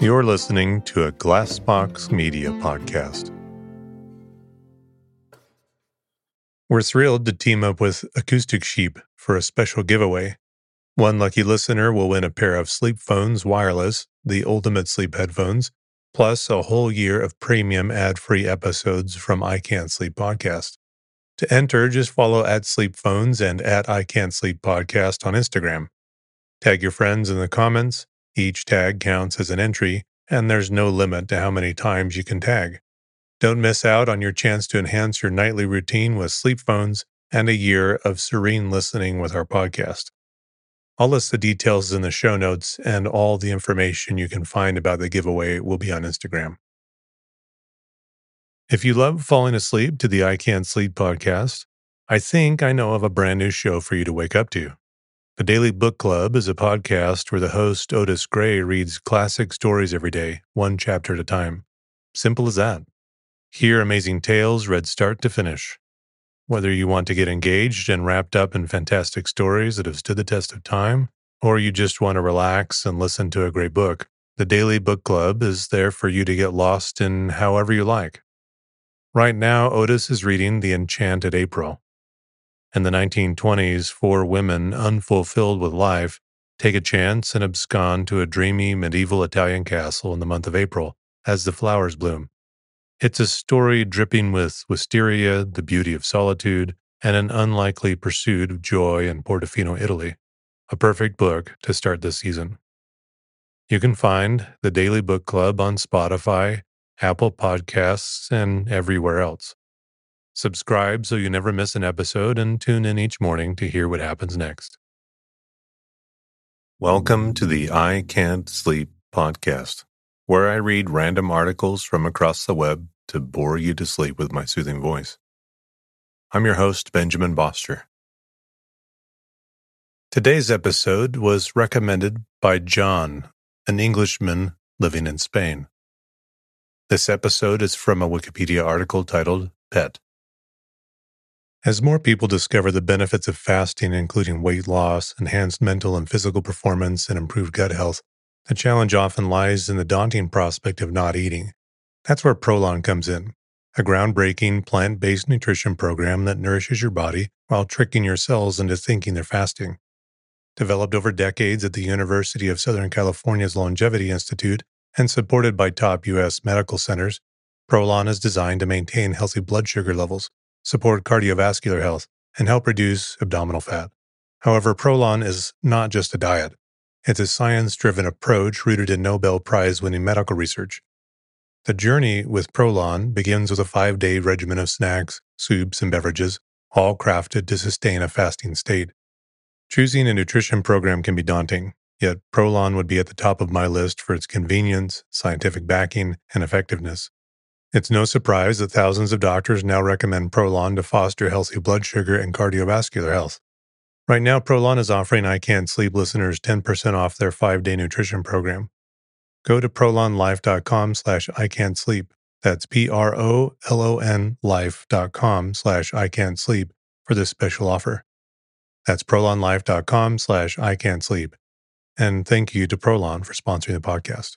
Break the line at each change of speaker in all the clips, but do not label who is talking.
You're listening to a Glassbox Media podcast. We're thrilled to team up with Acoustic Sheep for a special giveaway. One lucky listener will win a pair of SleepPhones Wireless, the ultimate sleep headphones, plus a whole year of premium ad free episodes from I Can't Sleep podcast. To enter, just follow at SleepPhones and at I Can't Sleep podcast on Instagram. Tag your friends in the comments each tag counts as an entry, and there's no limit to how many times you can tag. Don't miss out on your chance to enhance your nightly routine with SleepPhones and a year of serene listening with our podcast. I'll list the details in the show notes, and all the information you can find about the giveaway will be on Instagram. If you love falling asleep to the I Can't Sleep podcast, I think I know of a brand new show for you to wake up to. The Daily Book Club is a podcast where the host, Otis Gray, reads classic stories every day, one chapter at a time. Simple as that. Hear amazing tales read start to finish. Whether you want to get engaged and wrapped up in fantastic stories that have stood the test of time, or you just want to relax and listen to a great book, the Daily Book Club is there for you to get lost in however you like. Right now, Otis is reading The Enchanted April. In the 1920s, four women, unfulfilled with life, take a chance and abscond to a dreamy medieval Italian castle in the month of April as the flowers bloom. It's a story dripping with wisteria, the beauty of solitude, and an unlikely pursuit of joy in Portofino, Italy. A perfect book to start this season. You can find the Daily Book Club on Spotify, Apple Podcasts, and everywhere else. Subscribe so you never miss an episode and tune in each morning to hear what happens next. Welcome to the I Can't Sleep podcast, where I read random articles from across the web to bore you to sleep with my soothing voice. I'm your host, Benjamin Boster. Today's episode was recommended by John, an Englishman living in Spain. This episode is from a Wikipedia article titled Pet. As more people discover the benefits of fasting, including weight loss, enhanced mental and physical performance, and improved gut health, the challenge often lies in the daunting prospect of not eating. That's where Prolon comes in, a groundbreaking plant based nutrition program that nourishes your body while tricking your cells into thinking they're fasting. Developed over decades at the University of Southern California's Longevity Institute and supported by top U.S. medical centers, Prolon is designed to maintain healthy blood sugar levels support cardiovascular health, and help reduce abdominal fat. However, Prolon is not just a diet. It's a science driven approach rooted in Nobel Prize winning medical research. The journey with Prolon begins with a five day regimen of snacks, soups, and beverages, all crafted to sustain a fasting state. Choosing a nutrition program can be daunting, yet Prolon would be at the top of my list for its convenience, scientific backing, and effectiveness. It's no surprise that thousands of doctors now recommend Prolon to foster healthy blood sugar and cardiovascular health. Right now, Prolon is offering I Can't Sleep listeners 10% off their five-day nutrition program. Go to prolonlife.com slash I. That's P-R-O-L-O-N life.com slash I for this special offer. That's prolonlife.com slash I. And thank you to Prolon for sponsoring the podcast.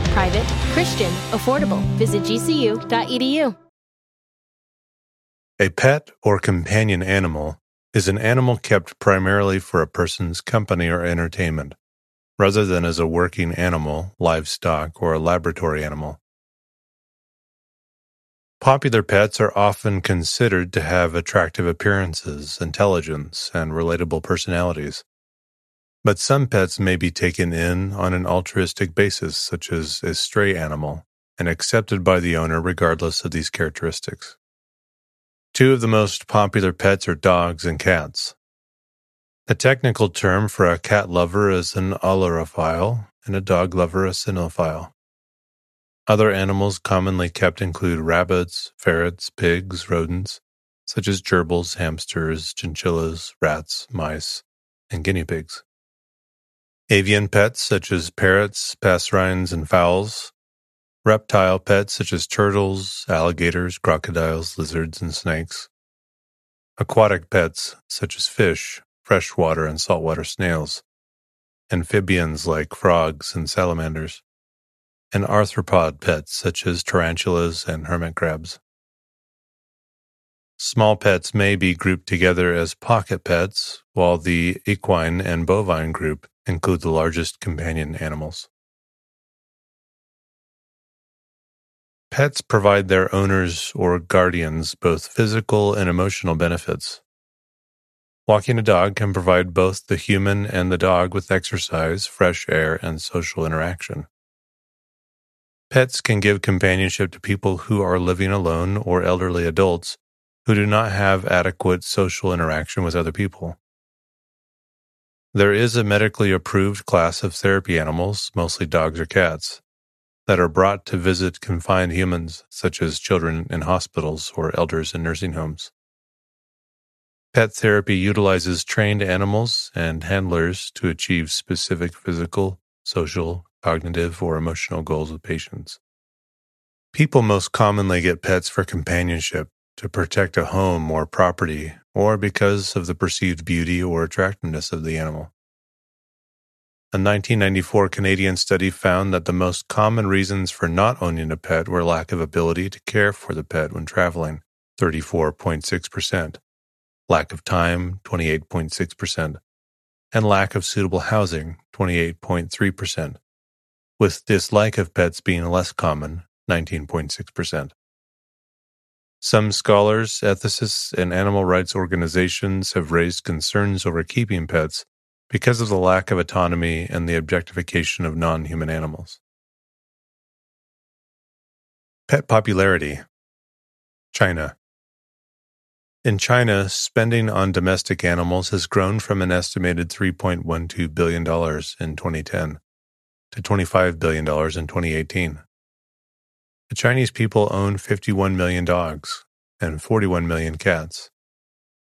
Private, Christian, affordable. Visit gcu.edu.
A pet or companion animal is an animal kept primarily for a person's company or entertainment, rather than as a working animal, livestock, or a laboratory animal. Popular pets are often considered to have attractive appearances, intelligence, and relatable personalities. But some pets may be taken in on an altruistic basis, such as a stray animal, and accepted by the owner regardless of these characteristics. Two of the most popular pets are dogs and cats. The technical term for a cat lover is an ailurophile and a dog lover a cynophile. Other animals commonly kept include rabbits, ferrets, pigs, rodents, such as gerbils, hamsters, chinchillas, rats, mice, and guinea pigs. Avian pets such as parrots, passerines, and fowls. Reptile pets such as turtles, alligators, crocodiles, lizards, and snakes. Aquatic pets such as fish, freshwater and saltwater snails. Amphibians like frogs and salamanders and arthropod pets such as tarantulas and hermit crabs. Small pets may be grouped together as pocket pets, while the equine and bovine group include the largest companion animals. Pets provide their owners or guardians both physical and emotional benefits. Walking a dog can provide both the human and the dog with exercise, fresh air, and social interaction. Pets can give companionship to people who are living alone or elderly adults who do not have adequate social interaction with other people. There is a medically approved class of therapy animals, mostly dogs or cats, that are brought to visit confined humans, such as children in hospitals or elders in nursing homes. Pet therapy utilizes trained animals and handlers to achieve specific physical, social, cognitive, or emotional goals with patients. People most commonly get pets for companionship, to protect a home or property, or because of the perceived beauty or attractiveness of the animal. A 1994 Canadian study found that the most common reasons for not owning a pet were lack of ability to care for the pet when traveling, 34.6%, lack of time, 28.6%, and lack of suitable housing, 28.3% with dislike of pets being less common, 19.6%. Some scholars, ethicists, and animal rights organizations have raised concerns over keeping pets because of the lack of autonomy and the objectification of non human animals. Pet popularity China. In China, spending on domestic animals has grown from an estimated $3.12 billion in 2010 to $25 billion in 2018. The Chinese people own 51 million dogs and 41 million cats,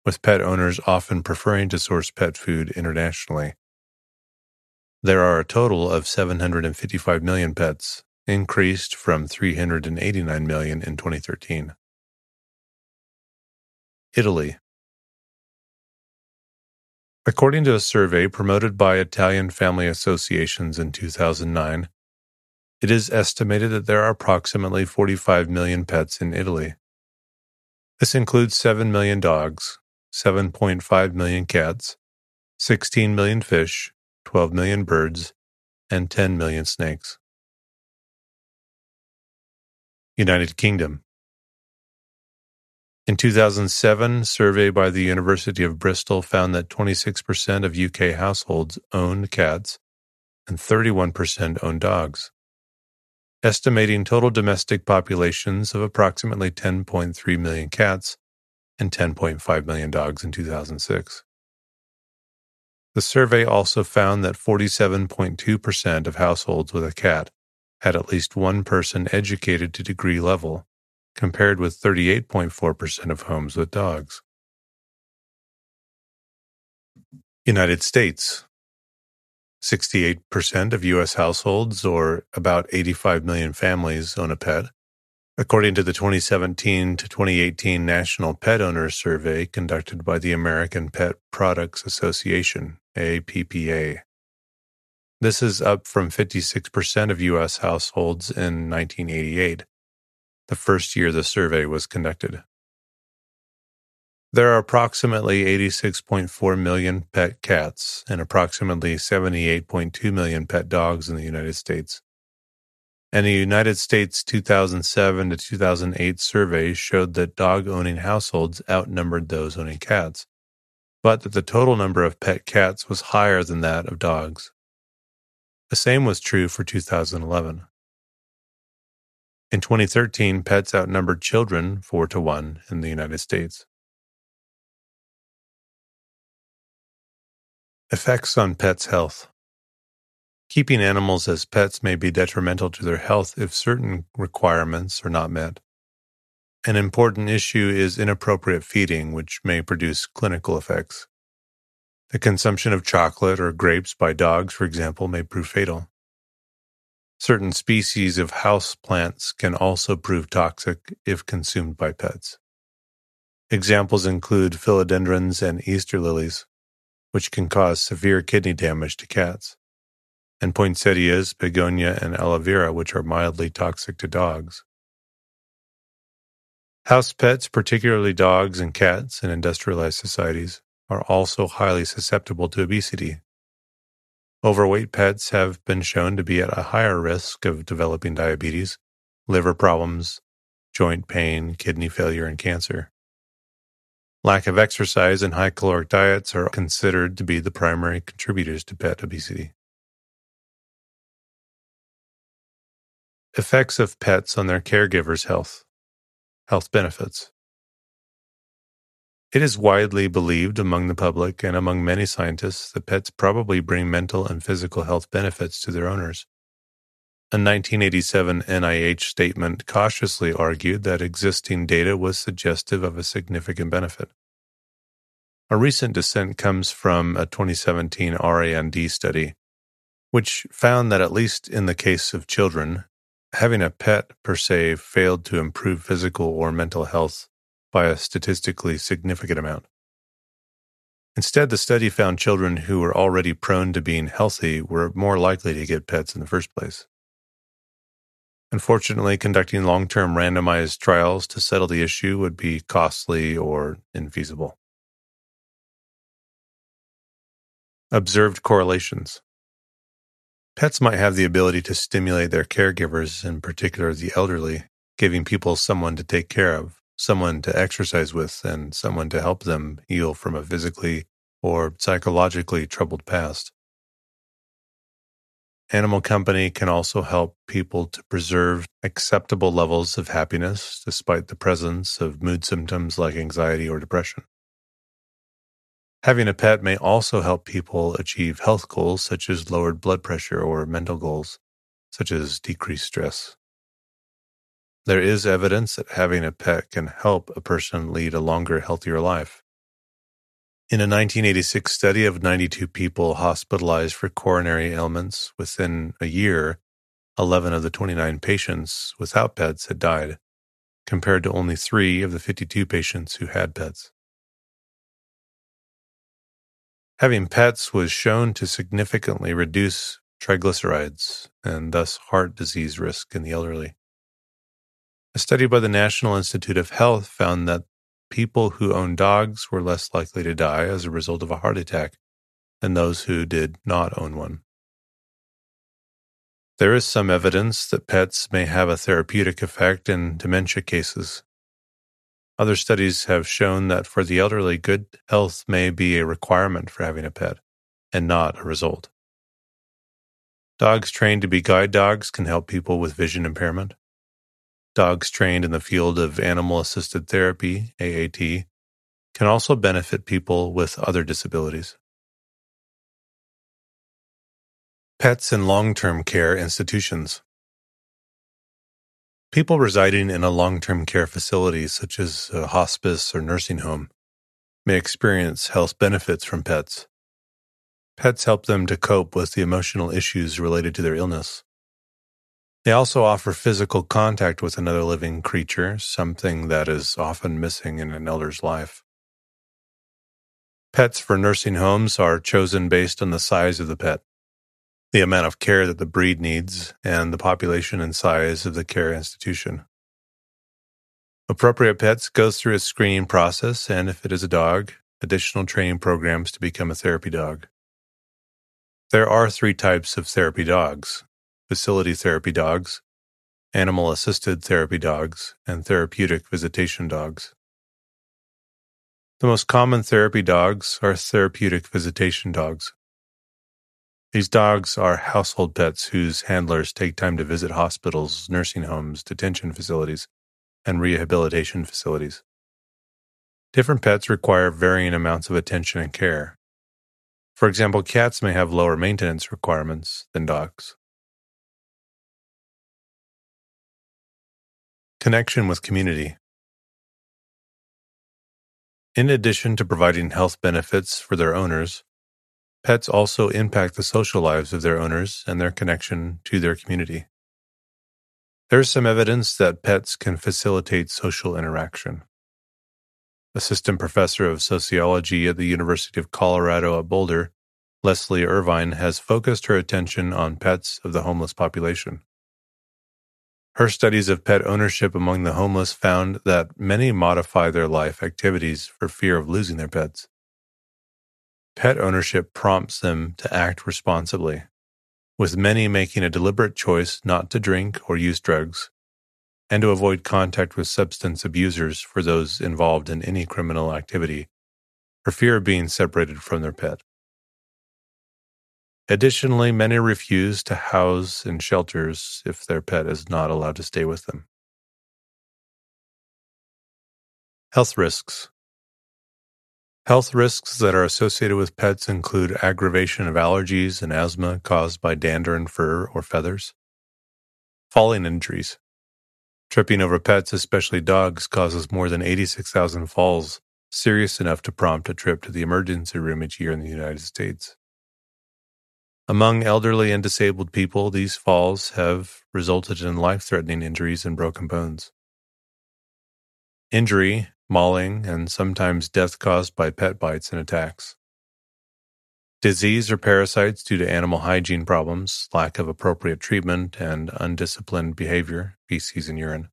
with pet owners often preferring to source pet food internationally. There are a total of 755 million pets, increased from 389 million in 2013. Italy According to a survey promoted by Italian family associations in 2009, it is estimated that there are approximately 45 million pets in Italy. This includes 7 million dogs, 7.5 million cats, 16 million fish, 12 million birds, and 10 million snakes. United Kingdom in 2007, a survey by the University of Bristol found that 26% of UK households owned cats and 31% owned dogs, estimating total domestic populations of approximately 10.3 million cats and 10.5 million dogs in 2006. The survey also found that 47.2% of households with a cat had at least one person educated to degree level compared with 38.4% of homes with dogs. United States 68% of U.S. households, or about 85 million families, own a pet. According to the 2017 to 2018 National Pet Owners Survey conducted by the American Pet Products Association, APPA. This is up from 56% of U.S. households in 1988 the first year the survey was conducted. There are approximately 86.4 million pet cats and approximately 78.2 million pet dogs in the United States. And the United States 2007 to 2008 survey showed that dog owning households outnumbered those owning cats, but that the total number of pet cats was higher than that of dogs. The same was true for 2011. In 2013, pets outnumbered children 4 to 1 in the United States. Effects on pets' health. Keeping animals as pets may be detrimental to their health if certain requirements are not met. An important issue is inappropriate feeding, which may produce clinical effects. The consumption of chocolate or grapes by dogs, for example, may prove fatal. Certain species of house plants can also prove toxic if consumed by pets. Examples include philodendrons and Easter lilies, which can cause severe kidney damage to cats, and poinsettias, begonia, and aloe vera, which are mildly toxic to dogs. House pets, particularly dogs and cats in industrialized societies, are also highly susceptible to obesity. Overweight pets have been shown to be at a higher risk of developing diabetes, liver problems, joint pain, kidney failure, and cancer. Lack of exercise and high caloric diets are considered to be the primary contributors to pet obesity. Effects of pets on their caregivers' health. Health benefits. It is widely believed among the public and among many scientists that pets probably bring mental and physical health benefits to their owners. A 1987 NIH statement cautiously argued that existing data was suggestive of a significant benefit. A recent dissent comes from a 2017 RAND study, which found that, at least in the case of children, having a pet per se failed to improve physical or mental health by a statistically significant amount. Instead, the study found children who were already prone to being healthy were more likely to get pets in the first place. Unfortunately, conducting long term randomized trials to settle the issue would be costly or infeasible. Observed correlations. Pets might have the ability to stimulate their caregivers, in particular the elderly, giving people someone to take care of, someone to exercise with and someone to help them heal from a physically or psychologically troubled past. Animal company can also help people to preserve acceptable levels of happiness despite the presence of mood symptoms like anxiety or depression. Having a pet may also help people achieve health goals such as lowered blood pressure or mental goals such as decreased stress. There is evidence that having a pet can help a person lead a longer, healthier life. In a 1986 study of 92 people hospitalized for coronary ailments, within a year, 11 of the 29 patients without pets had died, compared to only three of the 52 patients who had pets. Having pets was shown to significantly reduce triglycerides and thus heart disease risk in the elderly. A study by the National Institute of Health found that people who own dogs were less likely to die as a result of a heart attack than those who did not own one. There is some evidence that pets may have a therapeutic effect in dementia cases. Other studies have shown that for the elderly, good health may be a requirement for having a pet and not a result. Dogs trained to be guide dogs can help people with vision impairment. Dogs trained in the field of animal assisted therapy, AAT, can also benefit people with other disabilities. Pets in long term care institutions. People residing in a long term care facility, such as a hospice or nursing home, may experience health benefits from pets. Pets help them to cope with the emotional issues related to their illness. They also offer physical contact with another living creature, something that is often missing in an elder's life. Pets for nursing homes are chosen based on the size of the pet, the amount of care that the breed needs, and the population and size of the care institution. Appropriate pets go through a screening process, and if it is a dog, additional training programs to become a therapy dog. There are three types of therapy dogs facility therapy dogs, animal assisted therapy dogs, and therapeutic visitation dogs. The most common therapy dogs are therapeutic visitation dogs. These dogs are household pets whose handlers take time to visit hospitals, nursing homes, detention facilities, and rehabilitation facilities. Different pets require varying amounts of attention and care. For example, cats may have lower maintenance requirements than dogs. Connection with community. In addition to providing health benefits for their owners, pets also impact the social lives of their owners and their connection to their community. There is some evidence that pets can facilitate social interaction. Assistant Professor of Sociology at the University of Colorado at Boulder, Leslie Irvine has focused her attention on pets of the homeless population. Her studies of pet ownership among the homeless found that many modify their life activities for fear of losing their pets. Pet ownership prompts them to act responsibly, with many making a deliberate choice not to drink or use drugs, and to avoid contact with substance abusers for those involved in any criminal activity, for fear of being separated from their pet. Additionally, many refuse to house in shelters if their pet is not allowed to stay with them. Health risks Health risks that are associated with pets include aggravation of allergies and asthma caused by dander and fur or feathers, falling injuries. Tripping over pets, especially dogs, causes more than 86,000 falls, serious enough to prompt a trip to the emergency room each year in the United States. Among elderly and disabled people, these falls have resulted in life threatening injuries and broken bones. Injury mauling, and sometimes death caused by pet bites and attacks. Disease or parasites due to animal hygiene problems, lack of appropriate treatment, and undisciplined behavior, feces and urine.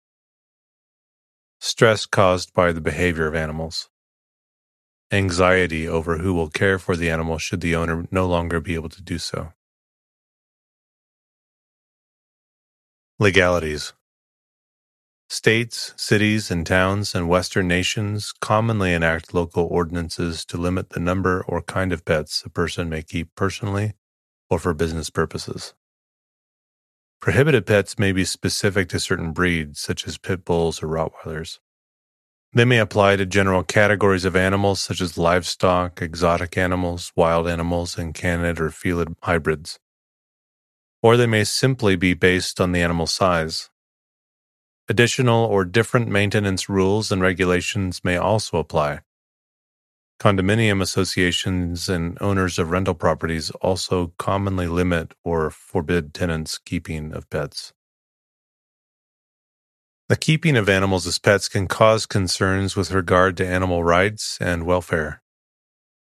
Stress caused by the behavior of animals. Anxiety over who will care for the animal should the owner no longer be able to do so. Legalities States, cities, and towns and Western nations commonly enact local ordinances to limit the number or kind of pets a person may keep personally or for business purposes. Prohibited pets may be specific to certain breeds, such as pit bulls or Rottweilers. They may apply to general categories of animals such as livestock, exotic animals, wild animals, and canid or felid hybrids. Or they may simply be based on the animal size, Additional or different maintenance rules and regulations may also apply. Condominium associations and owners of rental properties also commonly limit or forbid tenants' keeping of pets. The keeping of animals as pets can cause concerns with regard to animal rights and welfare.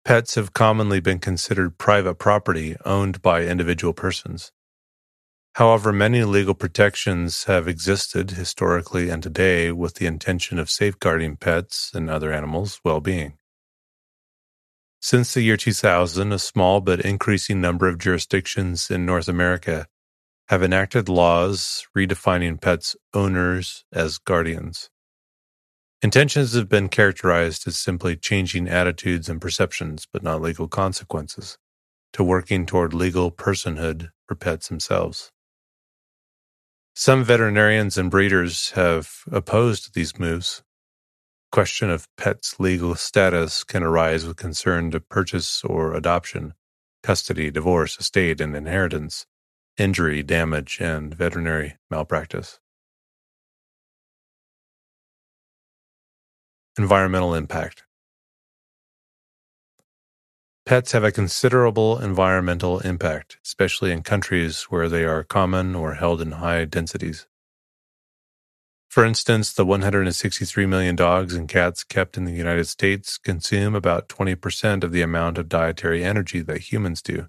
Pets have commonly been considered private property owned by individual persons. However, many legal protections have existed historically and today with the intention of safeguarding pets and other animals' well being. Since the year 2000, a small but increasing number of jurisdictions in North America have enacted laws redefining pets' owners as guardians. Intentions have been characterized as simply changing attitudes and perceptions, but not legal consequences, to working toward legal personhood for pets themselves. Some veterinarians and breeders have opposed these moves. Question of pets' legal status can arise with concern to purchase or adoption, custody, divorce, estate, and inheritance, injury, damage, and veterinary malpractice. Environmental impact. Pets have a considerable environmental impact, especially in countries where they are common or held in high densities. For instance, the 163 million dogs and cats kept in the United States consume about 20% of the amount of dietary energy that humans do,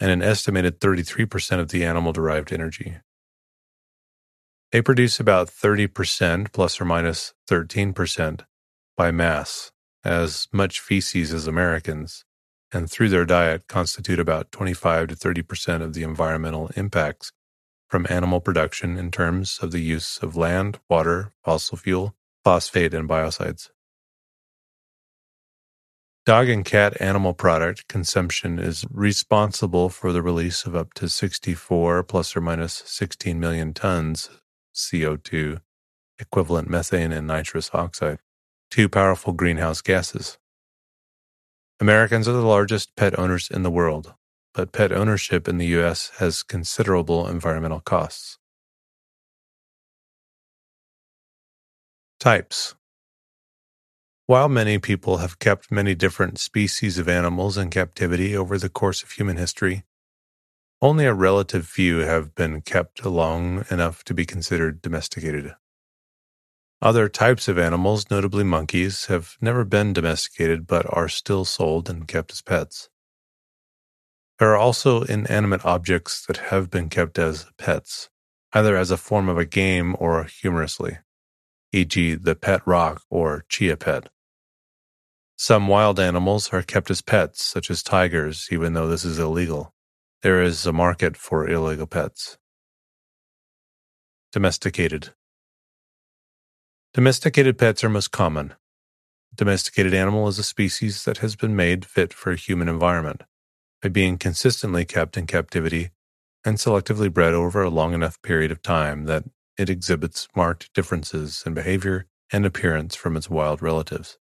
and an estimated 33% of the animal derived energy. They produce about 30% plus or minus 13% by mass, as much feces as Americans, and through their diet constitute about 25 to 30 percent of the environmental impacts from animal production in terms of the use of land, water, fossil fuel, phosphate, and biocides. Dog and cat animal product consumption is responsible for the release of up to 64 plus or minus 16 million tons CO2, equivalent methane and nitrous oxide, two powerful greenhouse gases. Americans are the largest pet owners in the world, but pet ownership in the U.S. has considerable environmental costs. Types While many people have kept many different species of animals in captivity over the course of human history, only a relative few have been kept long enough to be considered domesticated. Other types of animals, notably monkeys, have never been domesticated but are still sold and kept as pets. There are also inanimate objects that have been kept as pets, either as a form of a game or humorously, e.g., the pet rock or chia pet. Some wild animals are kept as pets, such as tigers, even though this is illegal. There is a market for illegal pets. Domesticated. Domesticated pets are most common. Domesticated animal is a species that has been made fit for a human environment by being consistently kept in captivity and selectively bred over a long enough period of time that it exhibits marked differences in behavior and appearance from its wild relatives.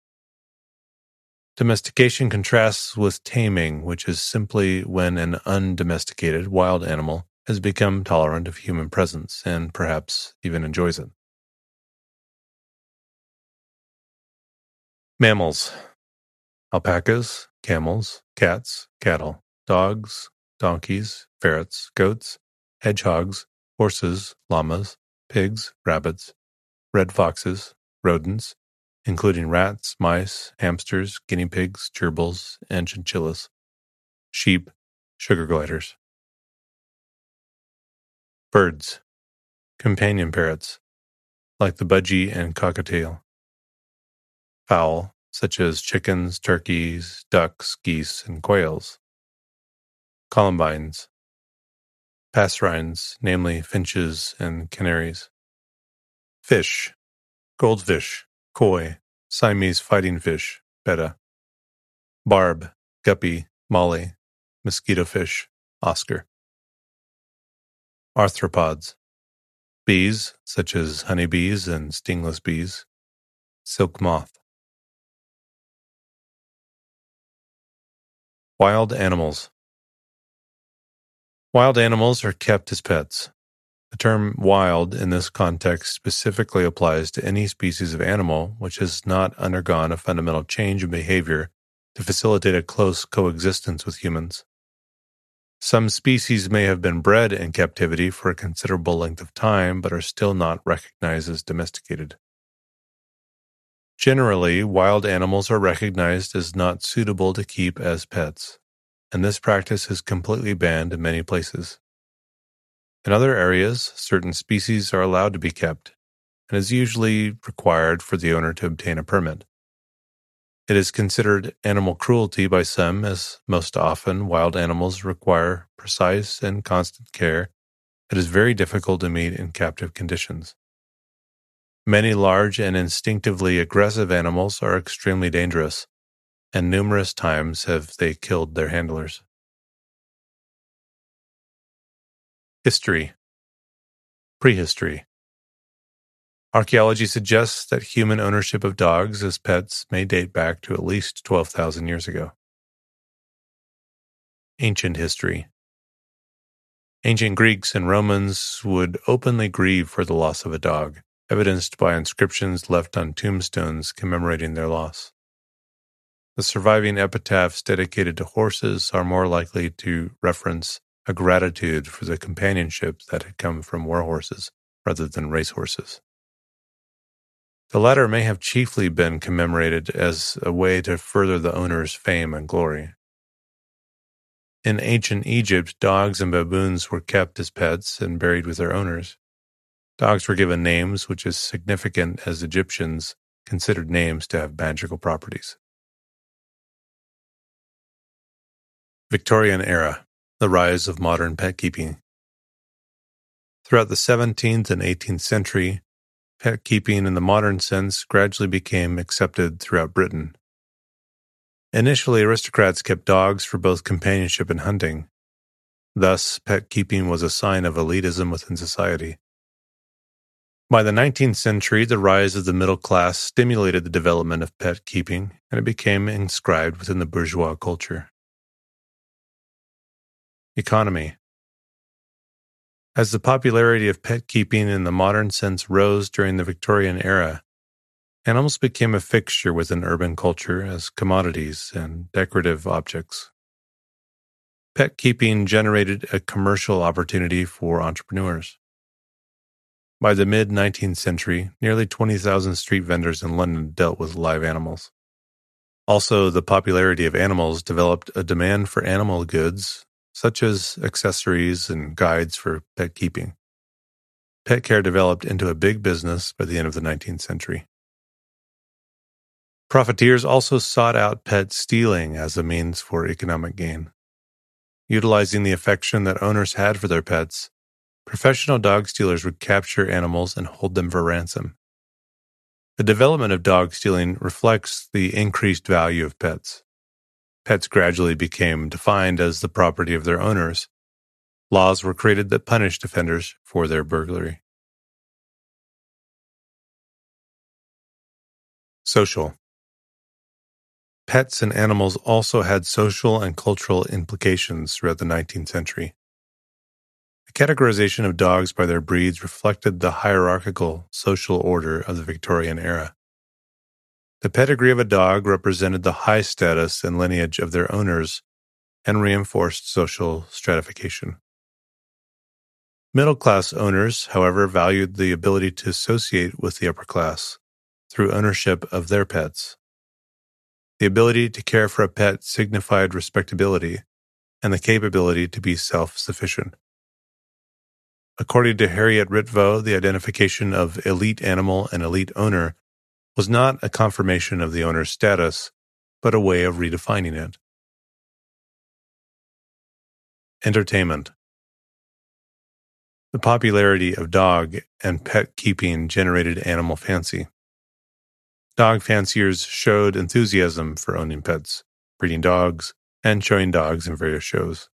Domestication contrasts with taming, which is simply when an undomesticated wild animal has become tolerant of human presence and perhaps even enjoys it. Mammals alpacas, camels, cats, cattle, dogs, donkeys, ferrets, goats, hedgehogs, horses, llamas, pigs, rabbits, red foxes, rodents, including rats, mice, hamsters, guinea pigs, gerbils, and chinchillas, sheep, sugar gliders. Birds, companion parrots, like the budgie and cockatiel. Fowl, such as chickens, turkeys, ducks, geese, and quails. Columbines, passerines, namely finches and canaries. Fish, goldfish, koi, Siamese fighting fish, betta. Barb, guppy, molly, mosquito fish, Oscar. Arthropods, bees, such as honeybees and stingless bees, silk moth. Wild animals. Wild animals are kept as pets. The term wild in this context specifically applies to any species of animal which has not undergone a fundamental change in behavior to facilitate a close coexistence with humans. Some species may have been bred in captivity for a considerable length of time but are still not recognized as domesticated. Generally, wild animals are recognized as not suitable to keep as pets, and this practice is completely banned in many places. In other areas, certain species are allowed to be kept, and is usually required for the owner to obtain a permit. It is considered animal cruelty by some, as most often wild animals require precise and constant care that is very difficult to meet in captive conditions. Many large and instinctively aggressive animals are extremely dangerous, and numerous times have they killed their handlers. History Prehistory Archaeology suggests that human ownership of dogs as pets may date back to at least 12,000 years ago. Ancient History Ancient Greeks and Romans would openly grieve for the loss of a dog evidenced by inscriptions left on tombstones commemorating their loss. The surviving epitaphs dedicated to horses are more likely to reference a gratitude for the companionship that had come from war horses rather than racehorses. The latter may have chiefly been commemorated as a way to further the owner's fame and glory. In ancient Egypt, dogs and baboons were kept as pets and buried with their owners. Dogs were given names, which is significant as Egyptians considered names to have magical properties. Victorian Era The Rise of Modern Pet Keeping. Throughout the 17th and 18th century, pet keeping in the modern sense gradually became accepted throughout Britain. Initially, aristocrats kept dogs for both companionship and hunting. Thus, pet keeping was a sign of elitism within society. By the 19th century, the rise of the middle class stimulated the development of pet keeping, and it became inscribed within the bourgeois culture. Economy As the popularity of pet keeping in the modern sense rose during the Victorian era, animals became a fixture within urban culture as commodities and decorative objects. Pet keeping generated a commercial opportunity for entrepreneurs. By the mid 19th century, nearly 20,000 street vendors in London dealt with live animals. Also, the popularity of animals developed a demand for animal goods, such as accessories and guides for pet keeping. Pet care developed into a big business by the end of the 19th century. Profiteers also sought out pet stealing as a means for economic gain. Utilizing the affection that owners had for their pets, Professional dog stealers would capture animals and hold them for ransom. The development of dog stealing reflects the increased value of pets. Pets gradually became defined as the property of their owners. Laws were created that punished offenders for their burglary. Social Pets and animals also had social and cultural implications throughout the 19th century. The categorization of dogs by their breeds reflected the hierarchical social order of the Victorian era. The pedigree of a dog represented the high status and lineage of their owners and reinforced social stratification. Middle class owners, however, valued the ability to associate with the upper class through ownership of their pets. The ability to care for a pet signified respectability and the capability to be self sufficient. According to Harriet Ritvo, the identification of elite animal and elite owner was not a confirmation of the owner's status, but a way of redefining it. Entertainment The popularity of dog and pet keeping generated animal fancy. Dog fanciers showed enthusiasm for owning pets, breeding dogs, and showing dogs in various shows.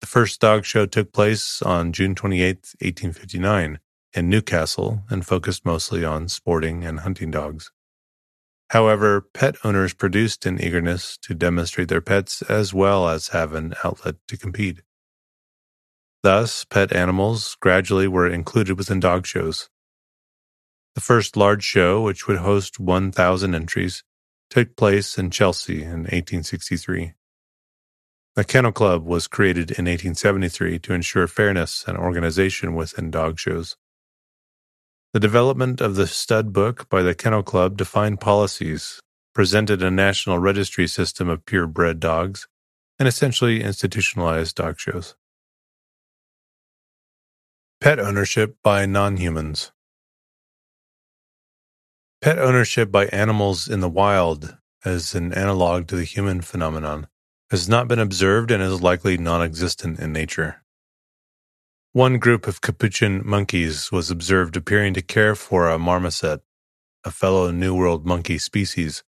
The first dog show took place on June 28, 1859, in Newcastle and focused mostly on sporting and hunting dogs. However, pet owners produced an eagerness to demonstrate their pets as well as have an outlet to compete. Thus, pet animals gradually were included within dog shows. The first large show, which would host 1,000 entries, took place in Chelsea in 1863. The Kennel Club was created in 1873 to ensure fairness and organization within dog shows. The development of the stud book by the Kennel Club defined policies, presented a national registry system of purebred dogs, and essentially institutionalized dog shows. Pet ownership by non humans. Pet ownership by animals in the wild as an analog to the human phenomenon has not been observed and is likely non existent in nature. One group of capuchin monkeys was observed appearing to care for a marmoset, a fellow New World monkey species.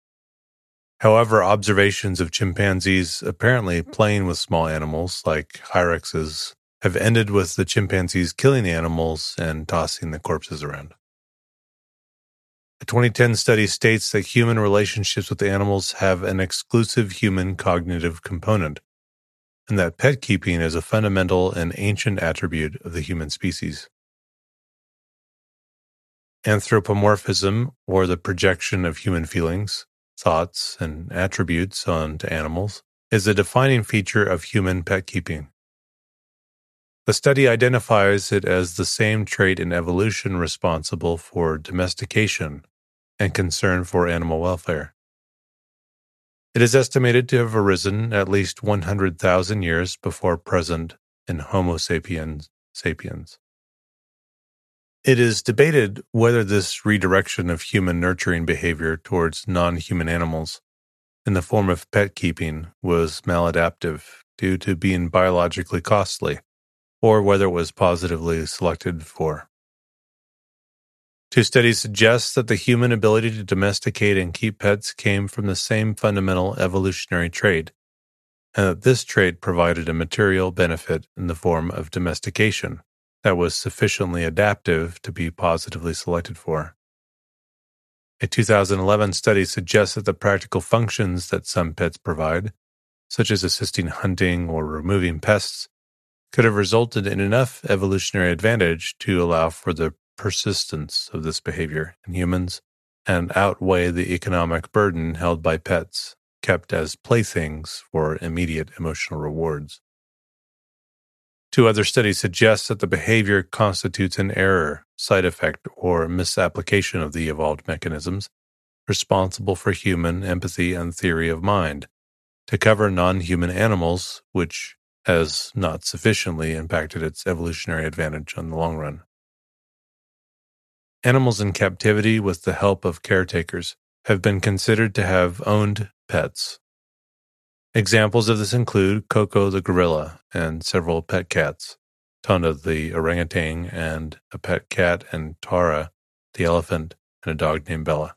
However, observations of chimpanzees apparently playing with small animals like hyraxes have ended with the chimpanzees killing the animals and tossing the corpses around. A 2010 study states that human relationships with animals have an exclusive human cognitive component, and that pet keeping is a fundamental and ancient attribute of the human species. Anthropomorphism, or the projection of human feelings, thoughts, and attributes onto animals, is a defining feature of human pet keeping. The study identifies it as the same trait in evolution responsible for domestication and concern for animal welfare. It is estimated to have arisen at least 100,000 years before present in Homo sapiens sapiens. It is debated whether this redirection of human nurturing behavior towards non human animals in the form of pet keeping was maladaptive due to being biologically costly, or whether it was positively selected for. Two studies suggest that the human ability to domesticate and keep pets came from the same fundamental evolutionary trait, and that this trait provided a material benefit in the form of domestication, that was sufficiently adaptive to be positively selected for. A 2011 study suggests that the practical functions that some pets provide, such as assisting hunting or removing pests, could have resulted in enough evolutionary advantage to allow for the persistence of this behavior in humans and outweigh the economic burden held by pets kept as playthings for immediate emotional rewards. Two other studies suggest that the behavior constitutes an error, side effect, or misapplication of the evolved mechanisms responsible for human empathy and theory of mind to cover non human animals, which has not sufficiently impacted its evolutionary advantage on the long run. Animals in captivity with the help of caretakers have been considered to have owned pets. Examples of this include Koko the gorilla and several pet cats, Tonda the orangutan and a pet cat, and Tarra the elephant and a dog named Bella.